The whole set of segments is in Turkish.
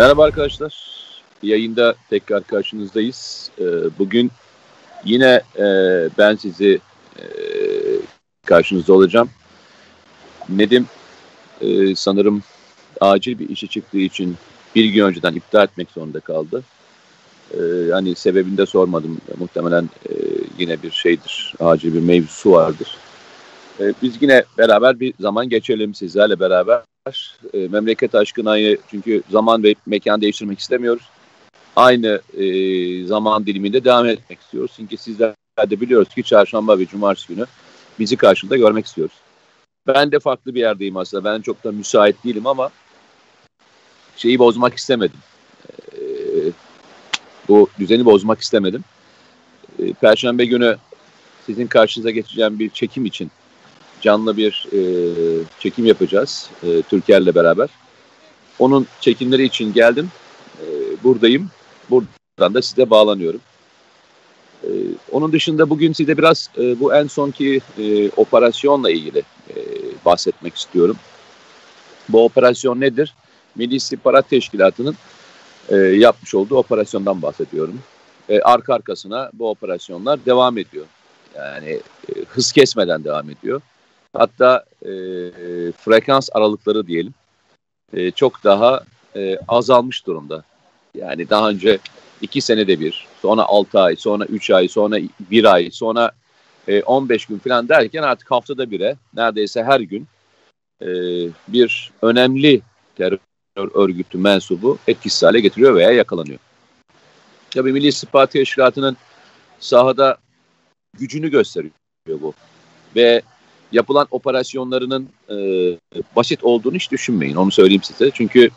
Merhaba arkadaşlar. Yayında tekrar karşınızdayız. Ee, bugün yine e, ben sizi e, karşınızda olacağım. Nedim e, sanırım acil bir işi çıktığı için bir gün önceden iptal etmek zorunda kaldı. Hani sebebini de sormadım. Muhtemelen yine bir şeydir, acil bir mevzusu vardır. Biz yine beraber bir zaman geçelim sizlerle beraber. Memleket aşkına çünkü zaman ve mekan değiştirmek istemiyoruz aynı e, zaman diliminde devam etmek istiyoruz. Çünkü sizler de biliyoruz ki çarşamba ve cumartesi günü bizi karşında görmek istiyoruz. Ben de farklı bir yerdeyim aslında. Ben çok da müsait değilim ama şeyi bozmak istemedim. E, bu düzeni bozmak istemedim. E, Perşembe günü sizin karşınıza geçeceğim bir çekim için canlı bir e, çekim yapacağız e, Türker'le beraber. Onun çekimleri için geldim. E, buradayım. Buradan da size bağlanıyorum. Ee, onun dışında bugün size biraz e, bu en sonki e, operasyonla ilgili e, bahsetmek istiyorum. Bu operasyon nedir? Milli İstihbarat Teşkilatı'nın e, yapmış olduğu operasyondan bahsediyorum. E, arka arkasına bu operasyonlar devam ediyor. Yani e, hız kesmeden devam ediyor. Hatta e, frekans aralıkları diyelim e, çok daha e, azalmış durumda. Yani daha önce iki senede bir, sonra altı ay, sonra üç ay, sonra bir ay, sonra e, 15 gün falan derken artık haftada bire neredeyse her gün e, bir önemli terör örgütü mensubu etkisiz hale getiriyor veya yakalanıyor. Tabii Milli İstihbarat Teşkilatı'nın sahada gücünü gösteriyor bu. Ve yapılan operasyonlarının e, basit olduğunu hiç düşünmeyin. Onu söyleyeyim size. Çünkü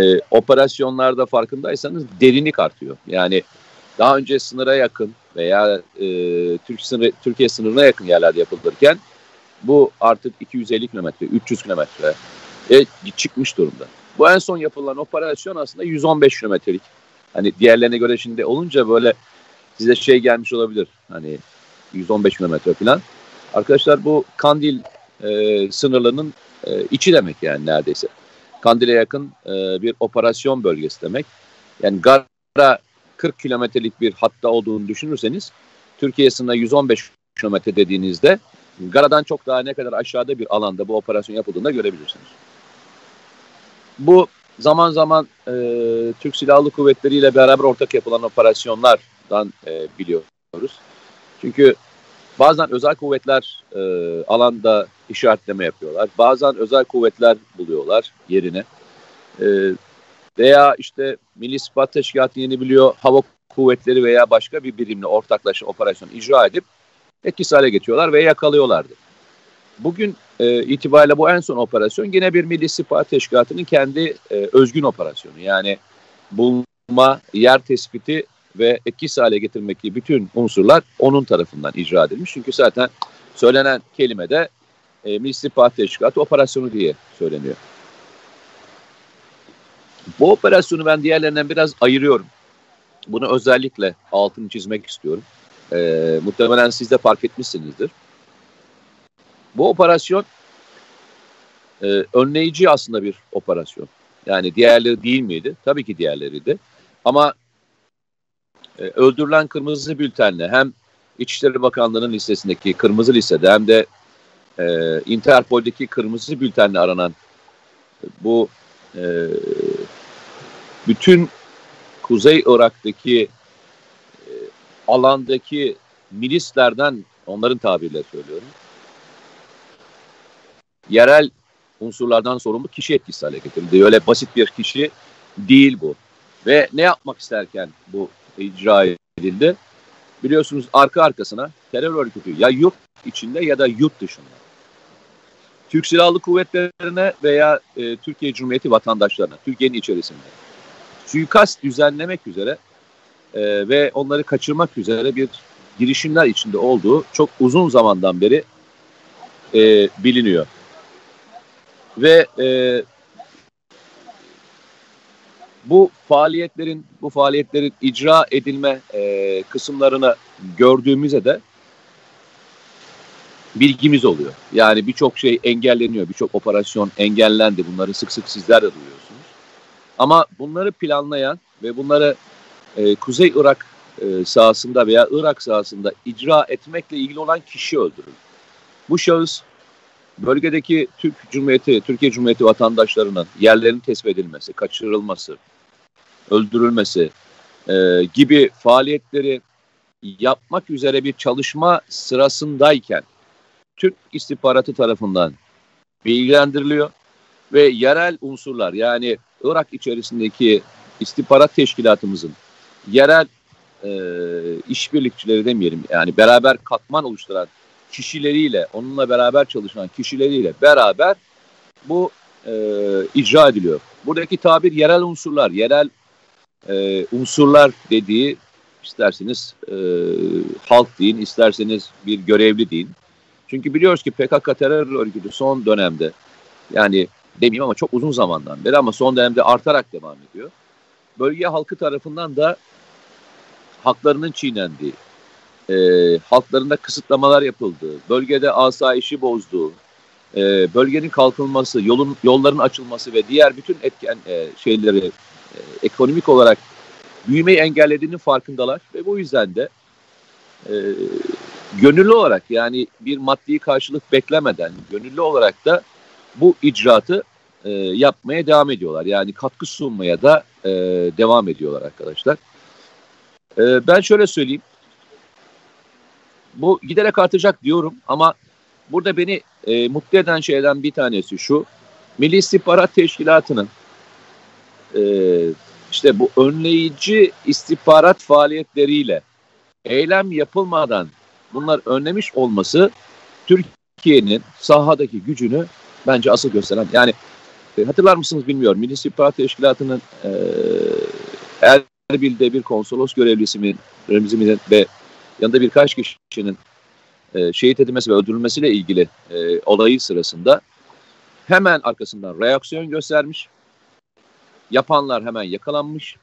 e, operasyonlarda farkındaysanız derinlik artıyor. Yani daha önce sınıra yakın veya e, Türk sınırı, Türkiye sınırına yakın yerlerde yapılırken bu artık 250 kilometre, 300 kilometre e, çıkmış durumda. Bu en son yapılan operasyon aslında 115 kilometrelik. Hani diğerlerine göre şimdi olunca böyle size şey gelmiş olabilir. Hani 115 kilometre falan. Arkadaşlar bu Kandil e, sınırlarının e, içi demek yani neredeyse. Kandil'e yakın e, bir operasyon bölgesi demek. Yani Gara 40 kilometrelik bir hatta olduğunu düşünürseniz Türkiye sınırına 115 kilometre dediğinizde Gara'dan çok daha ne kadar aşağıda bir alanda bu operasyon yapıldığında görebilirsiniz. Bu zaman zaman e, Türk Silahlı Kuvvetleri ile beraber ortak yapılan operasyonlardan e, biliyoruz. Çünkü bazen özel kuvvetler e, alanda işaretleme yapıyorlar. Bazen özel kuvvetler buluyorlar yerine. E, veya işte Milli İstihbarat Teşkilatı yeni biliyor hava kuvvetleri veya başka bir birimle ortaklaşa operasyon icra edip etkisiz hale getiriyorlar ve yakalıyorlardı. Bugün e, itibariyle bu en son operasyon yine bir Milli İstihbarat Teşkilatı'nın kendi e, özgün operasyonu. Yani bulma, yer tespiti ve etkisiz hale getirmek gibi bütün unsurlar onun tarafından icra edilmiş. Çünkü zaten söylenen kelime de e, Milli İstihbarat Teşkilatı operasyonu diye söyleniyor. Bu operasyonu ben diğerlerinden biraz ayırıyorum. Bunu özellikle altını çizmek istiyorum. E, muhtemelen siz de fark etmişsinizdir. Bu operasyon e, önleyici aslında bir operasyon. Yani diğerleri değil miydi? Tabii ki diğerleriydi. Ama e, öldürülen kırmızı bültenle hem İçişleri Bakanlığı'nın listesindeki kırmızı listede hem de e, Interpol'deki kırmızı bültenle aranan bu e, bütün Kuzey Irak'taki e, alandaki milislerden onların tabirle söylüyorum yerel unsurlardan sorumlu kişi etkisi hale getirildi. Öyle basit bir kişi değil bu. Ve ne yapmak isterken bu icra edildi? Biliyorsunuz arka arkasına terör örgütü ya yurt içinde ya da yurt dışında. Türk Silahlı Kuvvetleri'ne veya e, Türkiye Cumhuriyeti vatandaşlarına, Türkiye'nin içerisinde suikast düzenlemek üzere e, ve onları kaçırmak üzere bir girişimler içinde olduğu çok uzun zamandan beri e, biliniyor. Ve e, bu faaliyetlerin bu faaliyetlerin icra edilme e, kısımlarını gördüğümüzde de bilgimiz oluyor. Yani birçok şey engelleniyor, birçok operasyon engellendi. Bunları sık sık sizler de duyuyorsunuz. Ama bunları planlayan ve bunları e, Kuzey Irak e, sahasında veya Irak sahasında icra etmekle ilgili olan kişi öldürüldü. Bu şahıs bölgedeki Türk Cumhuriyeti, Türkiye Cumhuriyeti vatandaşlarının yerlerinin tespit edilmesi, kaçırılması, öldürülmesi e, gibi faaliyetleri yapmak üzere bir çalışma sırasındayken Türk istihbaratı tarafından bilgilendiriliyor ve yerel unsurlar yani Irak içerisindeki istihbarat teşkilatımızın yerel e, işbirlikçileri demeyelim yani beraber katman oluşturan kişileriyle onunla beraber çalışan kişileriyle beraber bu e, icra ediliyor. Buradaki tabir yerel unsurlar, yerel e, unsurlar dediği isterseniz e, halk deyin, isterseniz bir görevli deyin. Çünkü biliyoruz ki PKK terör örgütü son dönemde yani demeyeyim ama çok uzun zamandan beri ama son dönemde artarak devam ediyor. Bölge halkı tarafından da haklarının çiğnendiği, e, halklarında kısıtlamalar yapıldığı, bölgede asayişi bozduğu, e, bölgenin kalkınması, yolun yolların açılması ve diğer bütün etken e, şeyleri e, ekonomik olarak büyümeyi engellediğinin farkındalar ve bu yüzden de e, gönüllü olarak yani bir maddi karşılık beklemeden gönüllü olarak da bu icraatı e, yapmaya devam ediyorlar. Yani katkı sunmaya da e, devam ediyorlar arkadaşlar. E, ben şöyle söyleyeyim. Bu giderek artacak diyorum ama burada beni e, mutlu eden şeyden bir tanesi şu. Milli İstihbarat Teşkilatı'nın e, işte bu önleyici istihbarat faaliyetleriyle eylem yapılmadan bunlar önlemiş olması Türkiye'nin sahadaki gücünü bence asıl gösteren. Yani e, hatırlar mısınız bilmiyorum. Milli İstihbarat Teşkilatı'nın e, Erbil'de bir konsolos görevlisi mi, ve yanında birkaç kişinin e, şehit edilmesi ve öldürülmesiyle ilgili e, olayı sırasında hemen arkasından reaksiyon göstermiş. Yapanlar hemen yakalanmış.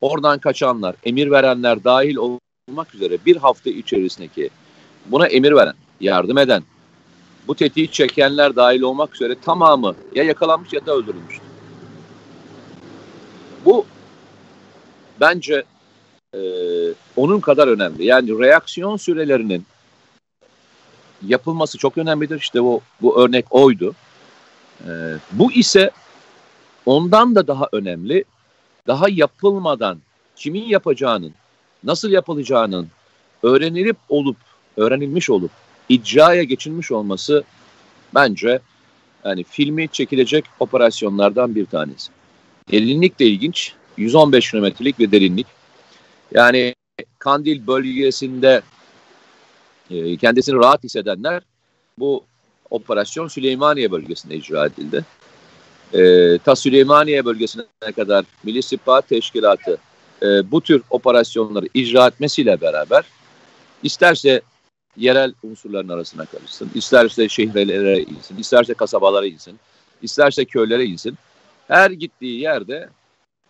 Oradan kaçanlar, emir verenler dahil olmak üzere bir hafta içerisindeki buna emir veren, yardım eden, bu tetiği çekenler dahil olmak üzere tamamı ya yakalanmış ya da öldürülmüş. Bu bence e, onun kadar önemli. Yani reaksiyon sürelerinin yapılması çok önemlidir. İşte bu, bu örnek oydu. E, bu ise ondan da daha önemli. Daha yapılmadan kimin yapacağının, nasıl yapılacağının öğrenilip olup, öğrenilmiş olup icraya geçilmiş olması bence yani filmi çekilecek operasyonlardan bir tanesi. Derinlik de ilginç. 115 kilometrelik bir derinlik. Yani Kandil bölgesinde e, kendisini rahat hissedenler bu operasyon Süleymaniye bölgesinde icra edildi. E, ta Süleymaniye bölgesine kadar Milli İstihbarat Teşkilatı e, bu tür operasyonları icra etmesiyle beraber isterse yerel unsurların arasına karışsın, isterse şehirlere insin, isterse kasabalara insin, isterse köylere insin. Her gittiği yerde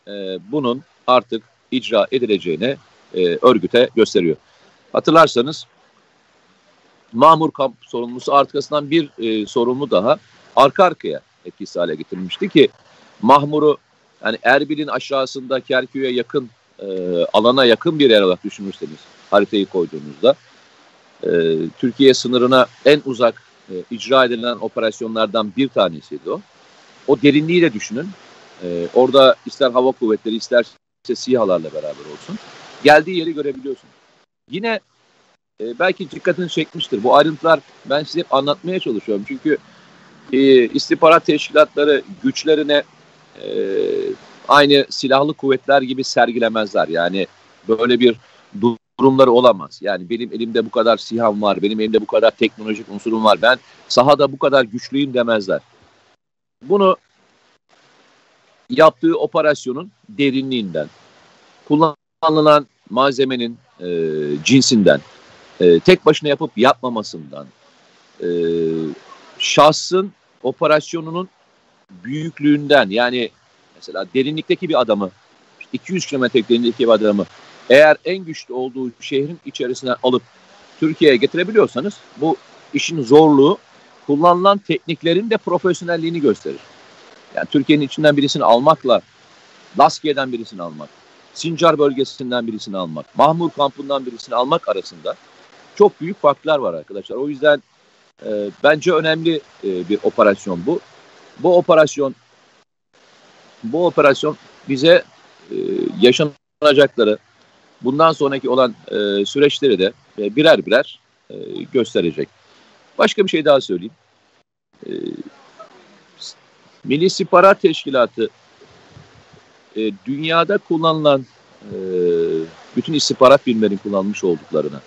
e, bunun artık icra edileceğini e, örgüte gösteriyor. Hatırlarsanız Mamur kamp sorumlusu arkasından bir e, sorumlu daha arka arkaya etkisiz hale getirilmişti ki Mahmur'u yani Erbil'in aşağısında Kerkük'e yakın e, alana yakın bir yer olarak düşünürseniz haritayı koyduğunuzda e, Türkiye sınırına en uzak e, icra edilen operasyonlardan bir tanesiydi o. O derinliği de düşünün. E, orada ister hava kuvvetleri ister SİHA'larla beraber olsun. Geldiği yeri görebiliyorsun. Yine e, belki dikkatini çekmiştir. Bu ayrıntılar ben size hep anlatmaya çalışıyorum. Çünkü e, istihbarat teşkilatları güçlerine e, aynı silahlı kuvvetler gibi sergilemezler. Yani böyle bir durumları olamaz. Yani benim elimde bu kadar siham var, benim elimde bu kadar teknolojik unsurum var, ben sahada bu kadar güçlüyüm demezler. Bunu yaptığı operasyonun derinliğinden, kullanılan malzemenin e, cinsinden, e, tek başına yapıp yapmamasından, e, şahsın operasyonunun büyüklüğünden yani mesela derinlikteki bir adamı 200 kilometre derinlikteki bir adamı eğer en güçlü olduğu şehrin içerisine alıp Türkiye'ye getirebiliyorsanız bu işin zorluğu kullanılan tekniklerin de profesyonelliğini gösterir. Yani Türkiye'nin içinden birisini almakla Laskiye'den birisini almak, Sincar bölgesinden birisini almak, Mahmur kampından birisini almak arasında çok büyük farklar var arkadaşlar. O yüzden e, bence önemli e, bir operasyon bu. Bu operasyon bu operasyon bize e, yaşanacakları bundan sonraki olan e, süreçleri de e, birer birer e, gösterecek. Başka bir şey daha söyleyeyim. E, Milli İstihbarat Teşkilatı e, dünyada kullanılan e, bütün istihbarat birimlerinin kullanmış olduklarını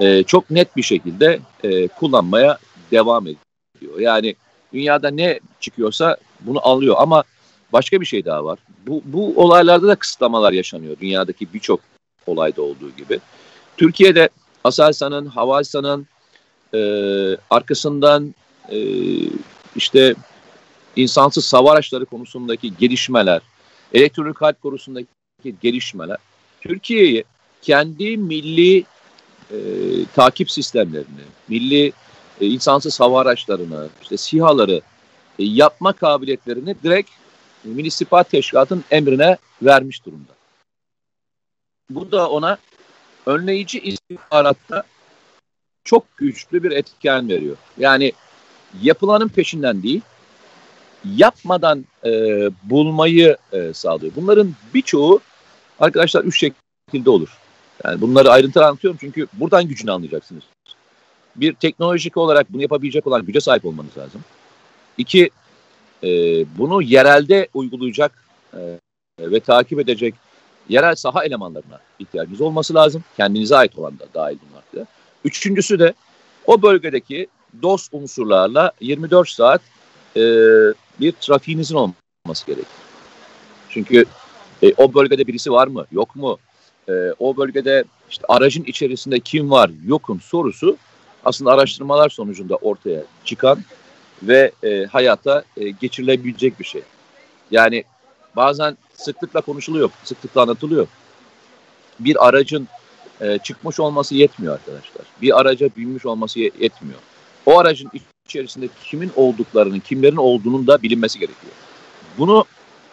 e, çok net bir şekilde e, kullanmaya devam ediyor. Yani dünyada ne çıkıyorsa bunu alıyor ama başka bir şey daha var. Bu, bu olaylarda da kısıtlamalar yaşanıyor dünyadaki birçok olayda olduğu gibi. Türkiye'de Aselsan'ın, Havalsan'ın e, arkasından e, işte insansız sava araçları konusundaki gelişmeler, elektronik harp konusundaki gelişmeler Türkiye'yi kendi milli e, takip sistemlerini, milli e, insansız hava araçlarını, işte SİHA'ları e, yapma kabiliyetlerini direkt Milli İstihbarat Teşkilatı'nın emrine vermiş durumda. Bu da ona önleyici istihbaratta çok güçlü bir etken veriyor. Yani yapılanın peşinden değil, yapmadan e, bulmayı e, sağlıyor. Bunların birçoğu arkadaşlar üç şekilde olur. Yani bunları ayrıntılı anlatıyorum çünkü buradan gücünü anlayacaksınız. Bir teknolojik olarak bunu yapabilecek olan güce sahip olmanız lazım. İki, e, bunu yerelde uygulayacak e, ve takip edecek yerel saha elemanlarına ihtiyacınız olması lazım. Kendinize ait olan da dahil bunlar da. Üçüncüsü de o bölgedeki DOS unsurlarla 24 saat e, bir trafiğinizin olması gerekir. Çünkü e, o bölgede birisi var mı, yok mu? E, o bölgede işte aracın içerisinde kim var, yokum sorusu aslında araştırmalar sonucunda ortaya çıkan ve e, hayata e, geçirilebilecek bir şey. Yani bazen sıklıkla konuşuluyor, sıklıkla anlatılıyor. Bir aracın e, çıkmış olması yetmiyor arkadaşlar. Bir araca binmiş olması yetmiyor. O aracın içerisinde kimin olduklarının, kimlerin olduğunun da bilinmesi gerekiyor. Bunu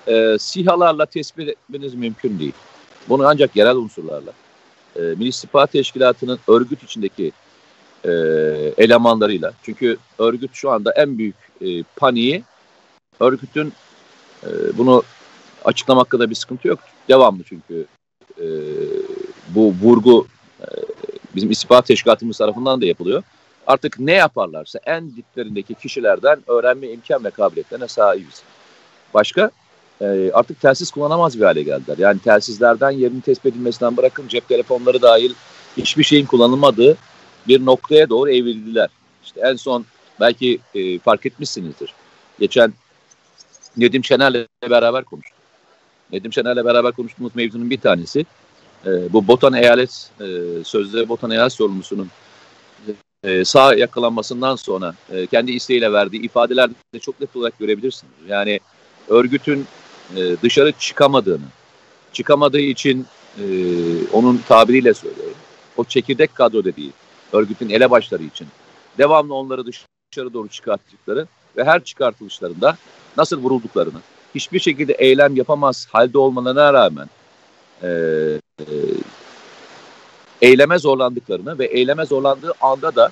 e, SİHA'larla tespit etmeniz mümkün değil. Bunu ancak yerel unsurlarla. E, Milli İstihbarat Teşkilatı'nın örgüt içindeki e, elemanlarıyla. Çünkü örgüt şu anda en büyük e, paniği örgütün e, bunu açıklamakta da bir sıkıntı yok. Devamlı çünkü e, bu vurgu e, bizim istihbarat teşkilatımız tarafından da yapılıyor. Artık ne yaparlarsa en diplerindeki kişilerden öğrenme imkan ve kabiliyetlerine sahibiz. Başka e, artık telsiz kullanamaz bir hale geldiler. Yani telsizlerden yerini tespit edilmesinden bırakın cep telefonları dahil hiçbir şeyin kullanılmadığı bir noktaya doğru evrildiler. İşte en son belki e, fark etmişsinizdir. Geçen Nedim Şener'le beraber konuştuk. Nedim Şener'le beraber konuştuğumuz mevzunun bir tanesi e, bu Botan Eyalet e, sözde Botan Eyalet sorumlusunun e, sağ yakalanmasından sonra e, kendi isteğiyle verdiği ifadelerde çok net olarak görebilirsiniz. Yani örgütün e, dışarı çıkamadığını, çıkamadığı için e, onun tabiriyle söylüyorum. O çekirdek kadro dediği örgütün elebaşları için devamlı onları dışarı doğru çıkarttıkları ve her çıkartılışlarında nasıl vurulduklarını, hiçbir şekilde eylem yapamaz halde olmalarına rağmen e, e, eyleme zorlandıklarını ve eyleme zorlandığı anda da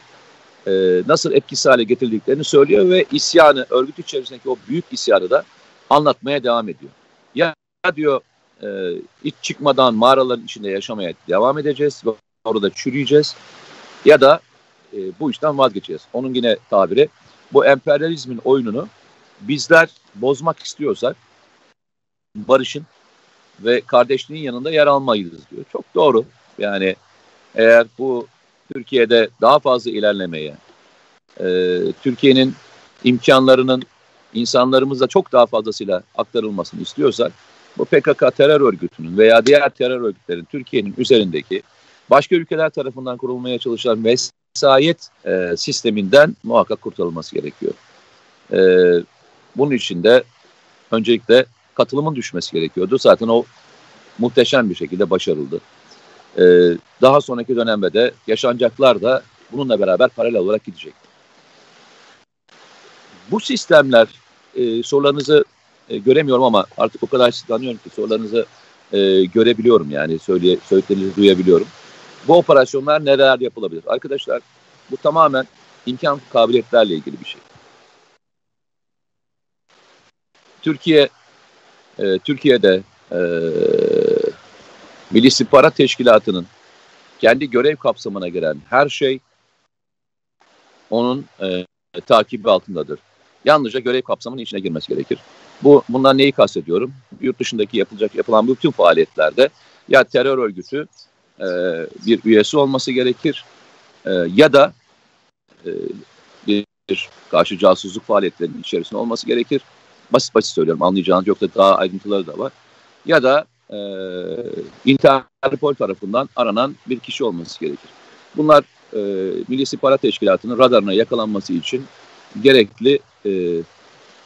e, nasıl etkisiz hale getirdiklerini söylüyor ve isyanı, örgüt içerisindeki o büyük isyanı da anlatmaya devam ediyor. Ya diyor e, hiç çıkmadan mağaraların içinde yaşamaya devam edeceğiz ve orada çürüyeceğiz ya da e, bu işten vazgeçeceğiz. Onun yine tabiri bu emperyalizmin oyununu bizler bozmak istiyorsak barışın ve kardeşliğin yanında yer almayız diyor. Çok doğru. Yani eğer bu Türkiye'de daha fazla ilerlemeye, e, Türkiye'nin imkanlarının insanlarımıza çok daha fazlasıyla aktarılmasını istiyorsak, bu PKK terör örgütünün veya diğer terör örgütlerin Türkiye'nin üzerindeki başka ülkeler tarafından kurulmaya çalışılan vesayet e, sisteminden muhakkak kurtarılması gerekiyor. E, bunun için de öncelikle katılımın düşmesi gerekiyordu. Zaten o muhteşem bir şekilde başarıldı. Ee, daha sonraki dönemde de yaşanacaklar da bununla beraber paralel olarak gidecek. Bu sistemler e, sorularınızı e, göremiyorum ama artık o kadar sizi tanıyorum ki sorularınızı e, görebiliyorum yani söyleye, söylediklerinizi duyabiliyorum. Bu operasyonlar neler yapılabilir? Arkadaşlar bu tamamen imkan kabiliyetlerle ilgili bir şey. Türkiye e, Türkiye'de e, Milli İstihbarat Teşkilatı'nın kendi görev kapsamına giren her şey onun e, takibi altındadır. Yalnızca görev kapsamının içine girmesi gerekir. Bu bundan neyi kastediyorum? Yurt dışındaki yapılacak yapılan bütün faaliyetlerde ya terör örgütü e, bir üyesi olması gerekir e, ya da e, bir, karşı casusluk faaliyetlerinin içerisinde olması gerekir. Basit basit söylüyorum anlayacağınız yoksa daha ayrıntıları da var. Ya da e, Interpol tarafından aranan bir kişi olması gerekir. Bunlar e, Milli İstihbarat Teşkilatı'nın radarına yakalanması için gerekli e,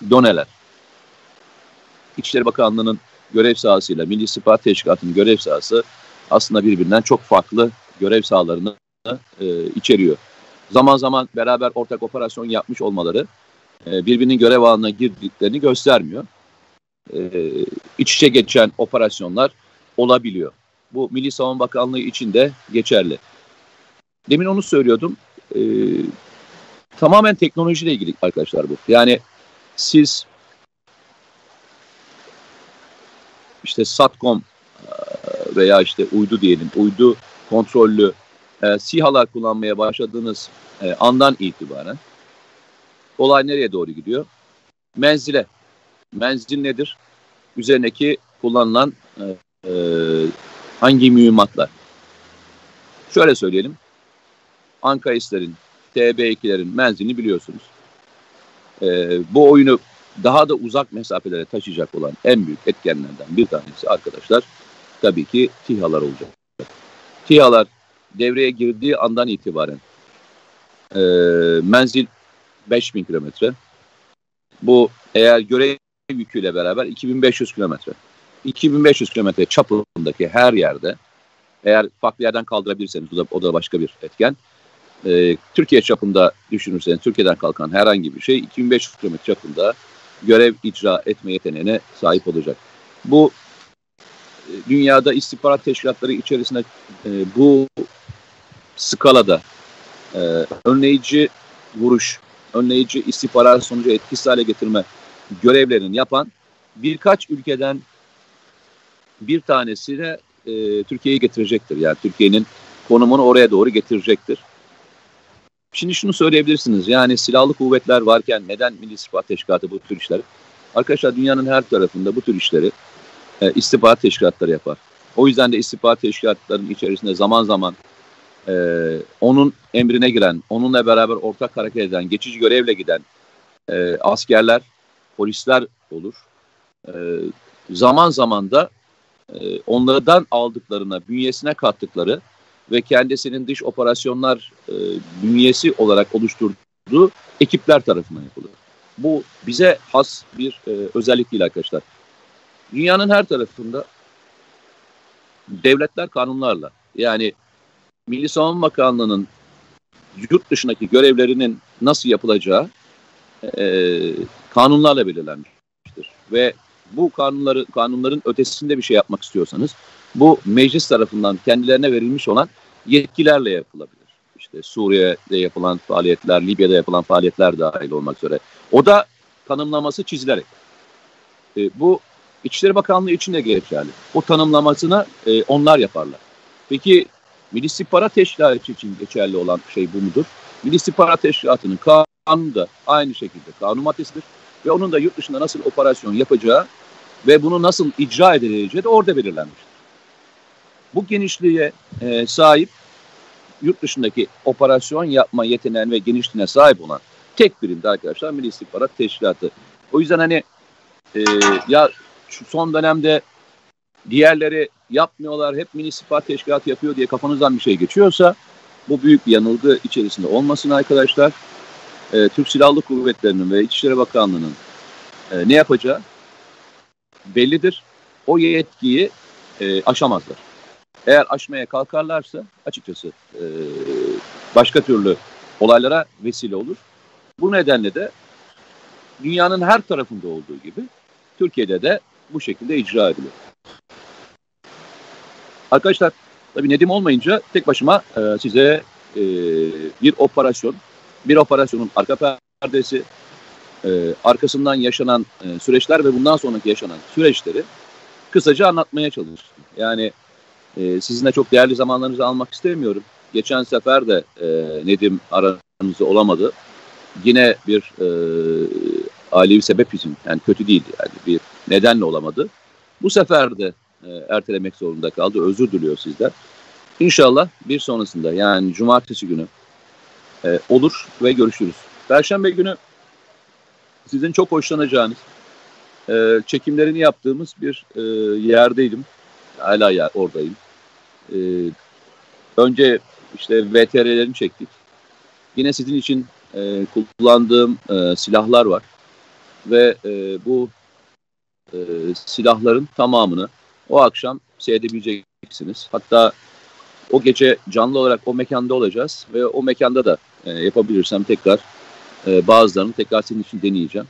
doneler. İçişleri Bakanlığı'nın görev sahasıyla Milli İstihbarat Teşkilatı'nın görev sahası aslında birbirinden çok farklı görev sahalarını e, içeriyor. Zaman zaman beraber ortak operasyon yapmış olmaları e, birbirinin görev alanına girdiklerini göstermiyor. E, iç içe geçen operasyonlar olabiliyor. Bu Milli Savunma Bakanlığı için de geçerli. Demin onu söylüyordum. E, tamamen teknolojiyle ilgili arkadaşlar bu. Yani siz işte Satcom e, veya işte uydu diyelim, uydu kontrollü e, SİHA'lar kullanmaya başladığınız e, andan itibaren olay nereye doğru gidiyor? Menzile. Menzil nedir? Üzerindeki kullanılan e, e, hangi mühimmatlar? Şöyle söyleyelim. Ankaislerin, TB2'lerin menzilini biliyorsunuz. E, bu oyunu daha da uzak mesafelere taşıyacak olan en büyük etkenlerden bir tanesi arkadaşlar tabii ki TİHA'lar olacak. TİHA'lar devreye girdiği andan itibaren e, menzil 5000 kilometre. Bu eğer görev yüküyle beraber 2500 kilometre. 2500 kilometre çapındaki her yerde eğer farklı yerden kaldırabilirseniz o da, o da başka bir etken. Ee, Türkiye çapında düşünürseniz Türkiye'den kalkan herhangi bir şey 2500 kilometre çapında görev icra etme yeteneğine sahip olacak. Bu e, dünyada istihbarat teşkilatları içerisinde e, bu skalada e, önleyici vuruş, önleyici istihbarat sonucu etkisiz hale getirme görevlerini yapan birkaç ülkeden bir tanesi de e, Türkiye'yi getirecektir. Yani Türkiye'nin konumunu oraya doğru getirecektir. Şimdi şunu söyleyebilirsiniz. Yani silahlı kuvvetler varken neden Milli İstihbarat Teşkilatı bu tür işleri? Arkadaşlar dünyanın her tarafında bu tür işleri e, istihbarat teşkilatları yapar. O yüzden de istihbarat teşkilatlarının içerisinde zaman zaman e, onun emrine giren, onunla beraber ortak hareket eden, geçici görevle giden e, askerler, polisler olur. E, zaman zaman da e, onlardan aldıklarına, bünyesine kattıkları ve kendisinin dış operasyonlar e, bünyesi olarak oluşturduğu ekipler tarafından yapılır. Bu bize has bir e, özellik değil arkadaşlar. Dünyanın her tarafında devletler kanunlarla yani Milli Savunma Bakanlığı'nın yurt dışındaki görevlerinin nasıl yapılacağı e, kanunlarla belirlenmiştir. Ve bu kanunları kanunların ötesinde bir şey yapmak istiyorsanız bu meclis tarafından kendilerine verilmiş olan yetkilerle yapılabilir. İşte Suriye'de yapılan faaliyetler, Libya'da yapılan faaliyetler dahil olmak üzere. O da tanımlaması çizilerek. E, bu İçişleri Bakanlığı için de geçerli. O tanımlamasını e, onlar yaparlar. Peki Milli İstihbarat Teşkilatı için geçerli olan şey bu mudur? Milli İstihbarat Teşkilatı'nın kanunu da aynı şekilde kanun maddesidir. Ve onun da yurt dışında nasıl operasyon yapacağı ve bunu nasıl icra edileceği de orada belirlenmiştir. Bu genişliğe e, sahip yurt dışındaki operasyon yapma yeteneğine ve genişliğine sahip olan tek birimde arkadaşlar Milli İstihbarat Teşkilatı. O yüzden hani e, ya şu son dönemde diğerleri yapmıyorlar, hep Milli İstihbarat Teşkilatı yapıyor diye kafanızdan bir şey geçiyorsa bu büyük bir yanılgı içerisinde olmasın arkadaşlar. E, Türk Silahlı Kuvvetleri'nin ve İçişleri Bakanlığı'nın e, ne yapacağı bellidir. O yetkiyi e, aşamazlar. Eğer aşmaya kalkarlarsa açıkçası e, başka türlü olaylara vesile olur. Bu nedenle de dünyanın her tarafında olduğu gibi Türkiye'de de bu şekilde icra ediliyor. Arkadaşlar tabii Nedim olmayınca tek başıma e, size e, bir operasyon, bir operasyonun arka perdesi, e, arkasından yaşanan e, süreçler ve bundan sonraki yaşanan süreçleri kısaca anlatmaya çalıştım. Yani e, sizinle çok değerli zamanlarınızı almak istemiyorum. Geçen sefer de e, Nedim aranızda olamadı. Yine bir e, ailevi sebep için yani kötü değildi yani bir nedenle olamadı. Bu sefer de e, ertelemek zorunda kaldı. Özür diliyor sizden. İnşallah bir sonrasında yani cumartesi günü e, olur ve görüşürüz. Perşembe günü sizin çok hoşlanacağınız e, çekimlerini yaptığımız bir e, yerdeydim. Hala yer, oradayım. E, önce işte VTR'lerini çektik. Yine sizin için e, kullandığım e, silahlar var. Ve e, bu e, silahların tamamını o akşam seyredebileceksiniz. Hatta o gece canlı olarak o mekanda olacağız ve o mekanda da e, yapabilirsem tekrar e, bazılarını tekrar senin için deneyeceğim.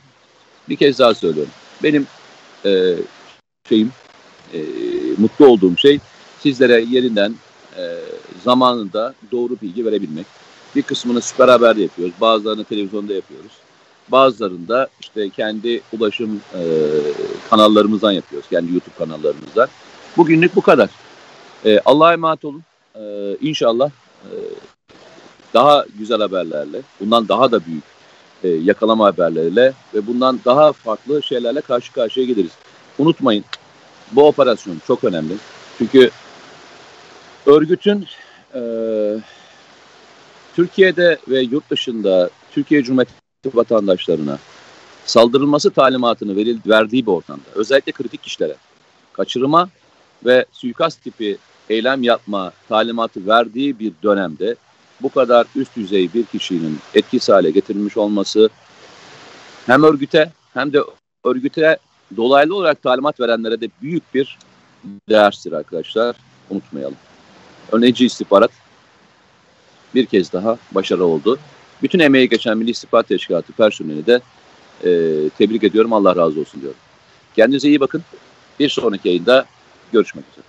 Bir kez daha söylüyorum. Benim e, şeyim, e, mutlu olduğum şey sizlere yerinden e, zamanında doğru bilgi verebilmek. Bir kısmını süper haberde yapıyoruz, bazılarını televizyonda yapıyoruz. Bazılarında işte kendi ulaşım e, kanallarımızdan yapıyoruz, kendi YouTube kanallarımızdan. Bugünlük bu kadar. E, Allah'a emanet olun. E, inşallah e, daha güzel haberlerle, bundan daha da büyük e, yakalama haberleriyle ve bundan daha farklı şeylerle karşı karşıya geliriz. Unutmayın bu operasyon çok önemli. Çünkü örgütün e, Türkiye'de ve yurt dışında Türkiye Cumhuriyeti vatandaşlarına saldırılması talimatını veril, verdiği bir ortamda özellikle kritik kişilere kaçırma ve suikast tipi eylem yapma talimatı verdiği bir dönemde bu kadar üst düzey bir kişinin etkisiz hale getirilmiş olması hem örgüte hem de örgüte dolaylı olarak talimat verenlere de büyük bir derstir arkadaşlar. Unutmayalım. Öneci istihbarat bir kez daha başarılı oldu. Bütün emeği geçen Milli İstihbarat Teşkilatı personeli de e, tebrik ediyorum. Allah razı olsun diyorum. Kendinize iyi bakın. Bir sonraki yayında görüşmek üzere.